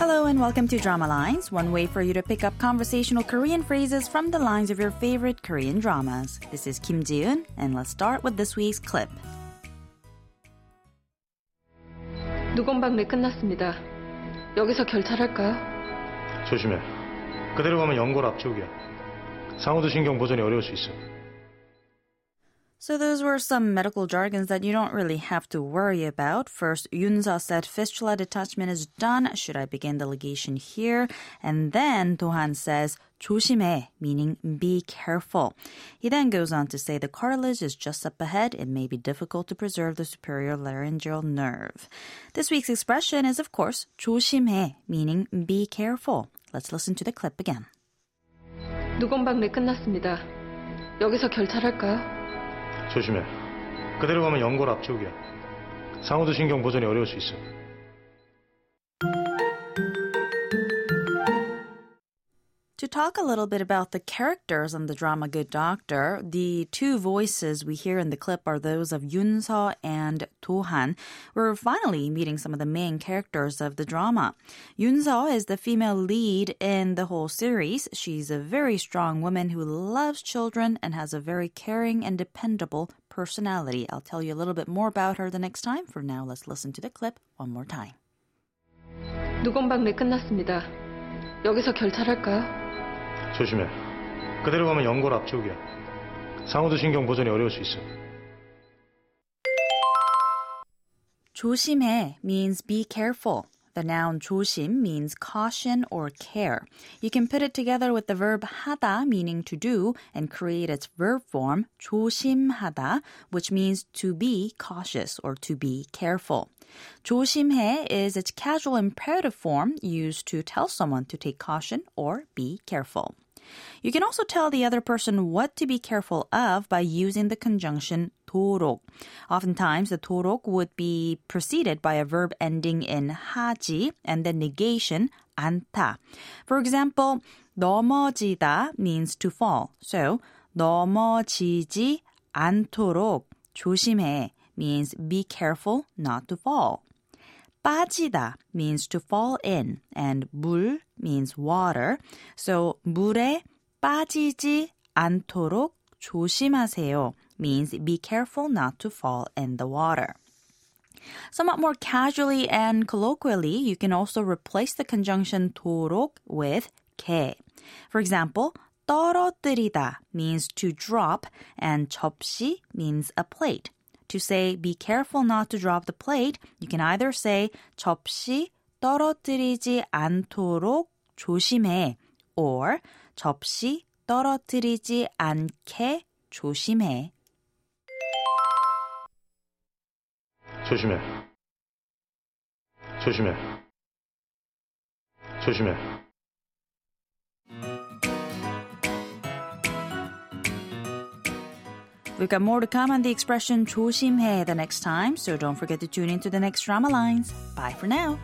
Hello and welcome to Drama Lines, one way for you to pick up conversational Korean phrases from the lines of your favorite Korean dramas. This is Kim Ji-eun, and let's start with this week's clip. 누건방네 끝났습니다. 여기서 결찰할까요? 조심해. 그대로 가면 연골 앞쪽이야. 상호도 신경 보존이 어려울 수 있어. So those were some medical jargons that you don't really have to worry about. First, Yoon Seo said fistula detachment is done. Should I begin the ligation here? And then Dohan says 조심해, meaning be careful. He then goes on to say the cartilage is just up ahead. It may be difficult to preserve the superior laryngeal nerve. This week's expression is, of course, 조심해, meaning be careful. Let's listen to the clip again. 누공박내 끝났습니다. 여기서 결찰할까요? 조심해. 그대로 가면 연골 앞쪽이야. 상호도 신경 보존이 어려울 수 있어. To talk a little bit about the characters on the drama Good Doctor, the two voices we hear in the clip are those of Yoon Seo and Do Han. We're finally meeting some of the main characters of the drama. Yoon Seo is the female lead in the whole series. She's a very strong woman who loves children and has a very caring and dependable personality. I'll tell you a little bit more about her the next time. For now, let's listen to the clip one more time. 누건방네 끝났습니다. 여기서 결찰할까요? 조심해. 그대로 가면 연골 앞쪽이야. 상호도 신경 보존이 어려울 수 있어. 조심해 means be careful. The noun 조심 means caution or care. You can put it together with the verb 하다 meaning to do and create its verb form 조심하다 which means to be cautious or to be careful. 조심해 is its casual imperative form used to tell someone to take caution or be careful. You can also tell the other person what to be careful of by using the conjunction 도록. Oftentimes, the 도록 would be preceded by a verb ending in 하지 and the negation 않다. For example, 넘어지다 means to fall. So, 넘어지지 않도록 조심해 means be careful not to fall. 빠지다 means to fall in and 물 means water. So 물에 빠지지 않도록 조심하세요 means be careful not to fall in the water. Somewhat more casually and colloquially, you can also replace the conjunction 도록 with 게. For example, 떨어뜨리다 means to drop and 접시 means a plate. To say be careful not to drop the plate, you can either say 접시 떨어뜨리지 않도록 조심해 or 접시 떨어뜨리지 않게 조심해. 조심해. 조심해. 조심해. We've got more to come on the expression 조심해 the next time, so don't forget to tune in to the next drama lines. Bye for now.